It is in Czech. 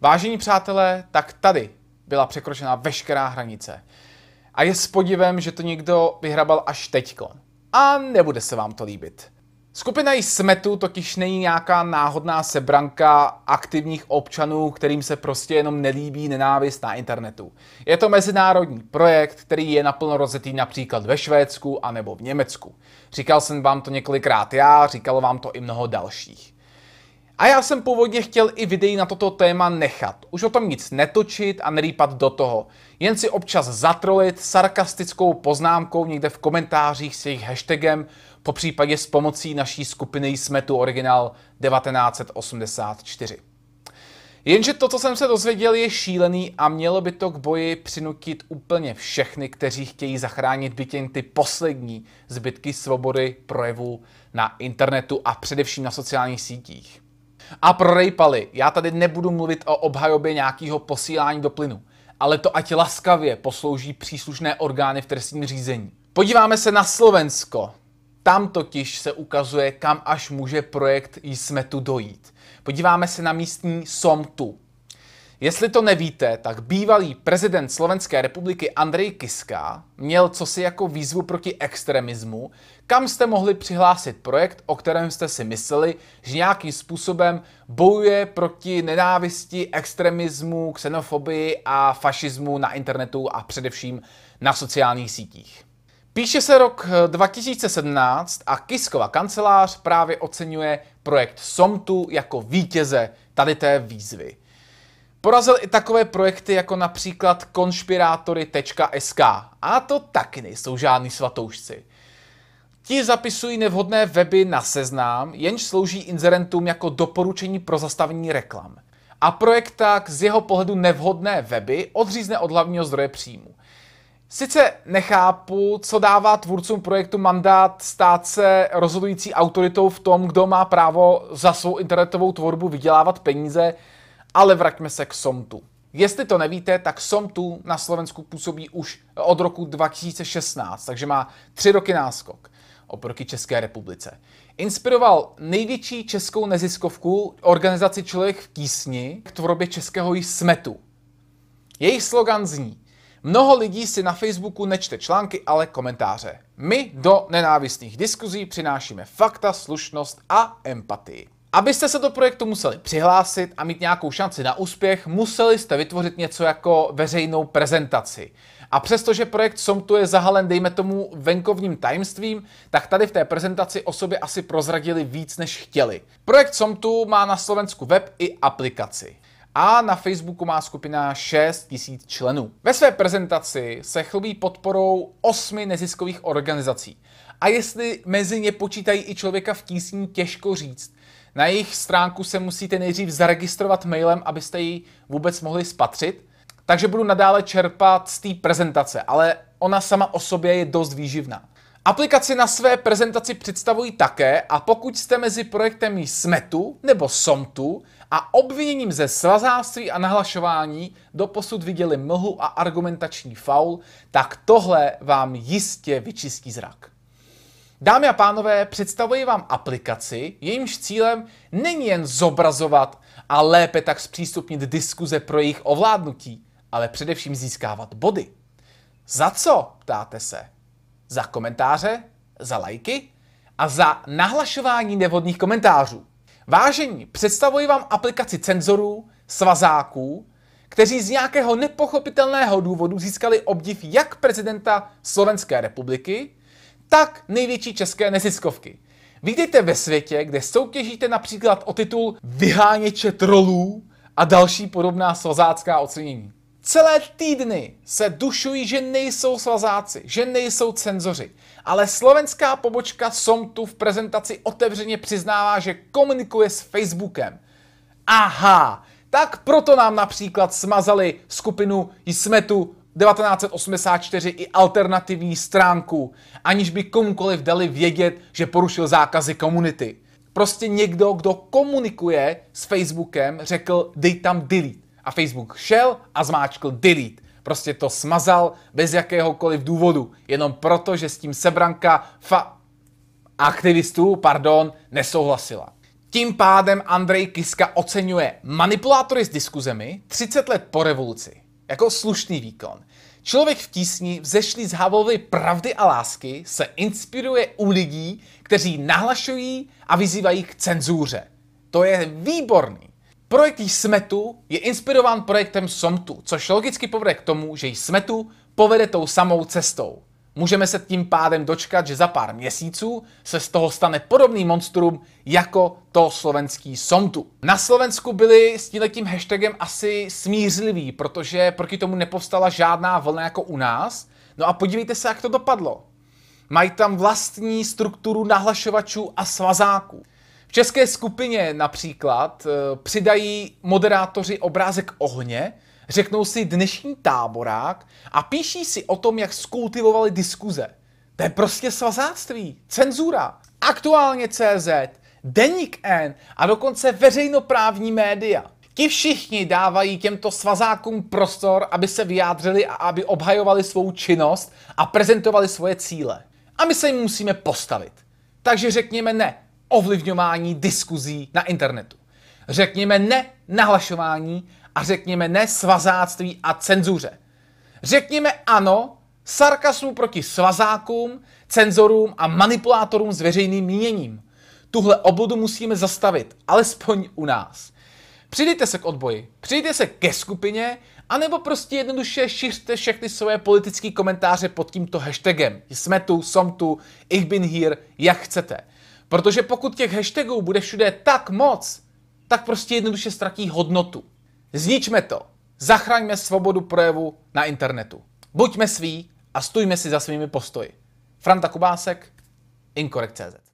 Vážení přátelé, tak tady byla překročena veškerá hranice. A je s podivem, že to někdo vyhrabal až teďko. A nebude se vám to líbit. Skupina Smetu totiž není nějaká náhodná sebranka aktivních občanů, kterým se prostě jenom nelíbí nenávist na internetu. Je to mezinárodní projekt, který je naplno rozjetý například ve Švédsku anebo v Německu. Říkal jsem vám to několikrát já, říkalo vám to i mnoho dalších. A já jsem původně chtěl i videí na toto téma nechat. Už o tom nic netočit a nerýpat do toho. Jen si občas zatrolit sarkastickou poznámkou někde v komentářích s jejich hashtagem, po případě s pomocí naší skupiny jsme tu originál 1984. Jenže to, co jsem se dozvěděl, je šílený a mělo by to k boji přinutit úplně všechny, kteří chtějí zachránit byt jen ty poslední zbytky svobody projevu na internetu a především na sociálních sítích. A pro rejpali, já tady nebudu mluvit o obhajobě nějakého posílání do plynu, ale to ať laskavě poslouží příslušné orgány v trestním řízení. Podíváme se na Slovensko. Tam totiž se ukazuje, kam až může projekt Jsme tu dojít. Podíváme se na místní SOMTu. Jestli to nevíte, tak bývalý prezident Slovenské republiky Andrej Kiska měl cosi jako výzvu proti extremismu, kam jste mohli přihlásit projekt, o kterém jste si mysleli, že nějakým způsobem bojuje proti nenávisti, extremismu, xenofobii a fašismu na internetu a především na sociálních sítích. Píše se rok 2017 a Kiskova kancelář právě oceňuje projekt SOMTu jako vítěze tady té výzvy. Porazil i takové projekty jako například konšpirátory.sk a to taky nejsou žádní svatoušci. Ti zapisují nevhodné weby na seznám, jenž slouží inzerentům jako doporučení pro zastavení reklam. A projekt tak z jeho pohledu nevhodné weby odřízne od hlavního zdroje příjmu. Sice nechápu, co dává tvůrcům projektu mandát stát se rozhodující autoritou v tom, kdo má právo za svou internetovou tvorbu vydělávat peníze, ale vraťme se k SOMTu. Jestli to nevíte, tak SOMTu na Slovensku působí už od roku 2016, takže má tři roky náskok oproti České republice. Inspiroval největší českou neziskovku organizaci Člověk v tísni k tvorbě českého smetu. Jejich slogan zní Mnoho lidí si na Facebooku nečte články, ale komentáře. My do nenávistných diskuzí přinášíme fakta, slušnost a empatii. Abyste se do projektu museli přihlásit a mít nějakou šanci na úspěch, museli jste vytvořit něco jako veřejnou prezentaci. A přestože projekt SOMTu je zahalen, dejme tomu, venkovním tajemstvím, tak tady v té prezentaci o sobě asi prozradili víc, než chtěli. Projekt SOMTu má na Slovensku web i aplikaci a na Facebooku má skupina 6 tisíc členů. Ve své prezentaci se chlubí podporou osmi neziskových organizací. A jestli mezi ně počítají i člověka v tísni, těžko říct. Na jejich stránku se musíte nejdřív zaregistrovat mailem, abyste ji vůbec mohli spatřit. Takže budu nadále čerpat z té prezentace, ale ona sama o sobě je dost výživná. Aplikaci na své prezentaci představují také a pokud jste mezi projektem SMETu nebo SOMTu a obviněním ze svazáctví a nahlašování doposud viděli mlhu a argumentační faul, tak tohle vám jistě vyčistí zrak. Dámy a pánové, představuji vám aplikaci, jejímž cílem není jen zobrazovat a lépe tak zpřístupnit diskuze pro jejich ovládnutí, ale především získávat body. Za co, ptáte se? Za komentáře, za lajky a za nahlašování nevhodných komentářů. Vážení, představuji vám aplikaci cenzorů, svazáků, kteří z nějakého nepochopitelného důvodu získali obdiv jak prezidenta Slovenské republiky, tak největší české neziskovky. Vítejte ve světě, kde soutěžíte například o titul vyháněče trolů a další podobná svazácká ocenění. Celé týdny se dušují, že nejsou svazáci, že nejsou cenzoři, ale slovenská pobočka SOMTu v prezentaci otevřeně přiznává, že komunikuje s Facebookem. Aha, tak proto nám například smazali skupinu Jsme tu 1984 i alternativní stránku, aniž by komukoliv dali vědět, že porušil zákazy komunity. Prostě někdo, kdo komunikuje s Facebookem, řekl dej tam delete. A Facebook šel a zmáčkl delete. Prostě to smazal bez jakéhokoliv důvodu. Jenom proto, že s tím sebranka fa- aktivistů, pardon, nesouhlasila. Tím pádem Andrej Kiska oceňuje manipulátory s diskuzemi 30 let po revoluci jako slušný výkon. Člověk v tísni, vzešlý z Havlovy pravdy a lásky, se inspiruje u lidí, kteří nahlašují a vyzývají k cenzuře. To je výborný. Projekt Smetu je inspirován projektem SOMTu, což logicky povede k tomu, že Smetu povede tou samou cestou. Můžeme se tím pádem dočkat, že za pár měsíců se z toho stane podobný monstrum jako to slovenský Somtu. Na Slovensku byli s tím hashtagem asi smířliví, protože proti tomu nepovstala žádná vlna jako u nás. No a podívejte se, jak to dopadlo. Mají tam vlastní strukturu nahlašovačů a svazáků. V české skupině například eh, přidají moderátoři obrázek ohně, řeknou si dnešní táborák a píší si o tom, jak skultivovali diskuze. To je prostě svazáctví, cenzura. Aktuálně CZ, Deník N a dokonce veřejnoprávní média. Ti všichni dávají těmto svazákům prostor, aby se vyjádřili a aby obhajovali svou činnost a prezentovali svoje cíle. A my se jim musíme postavit. Takže řekněme ne ovlivňování diskuzí na internetu. Řekněme ne nahlašování a řekněme ne svazáctví a cenzuře. Řekněme ano sarkasmu proti svazákům, cenzorům a manipulátorům s veřejným míněním. Tuhle obludu musíme zastavit, alespoň u nás. Přidejte se k odboji, přidejte se ke skupině, anebo prostě jednoduše šiřte všechny své politické komentáře pod tímto hashtagem. Jsme tu, som tu, ich bin here, jak chcete. Protože pokud těch hashtagů bude všude tak moc, tak prostě jednoduše ztratí hodnotu. Zničme to. Zachraňme svobodu projevu na internetu. Buďme sví a stůjme si za svými postoji. Franta Kubásek, Incorrect.cz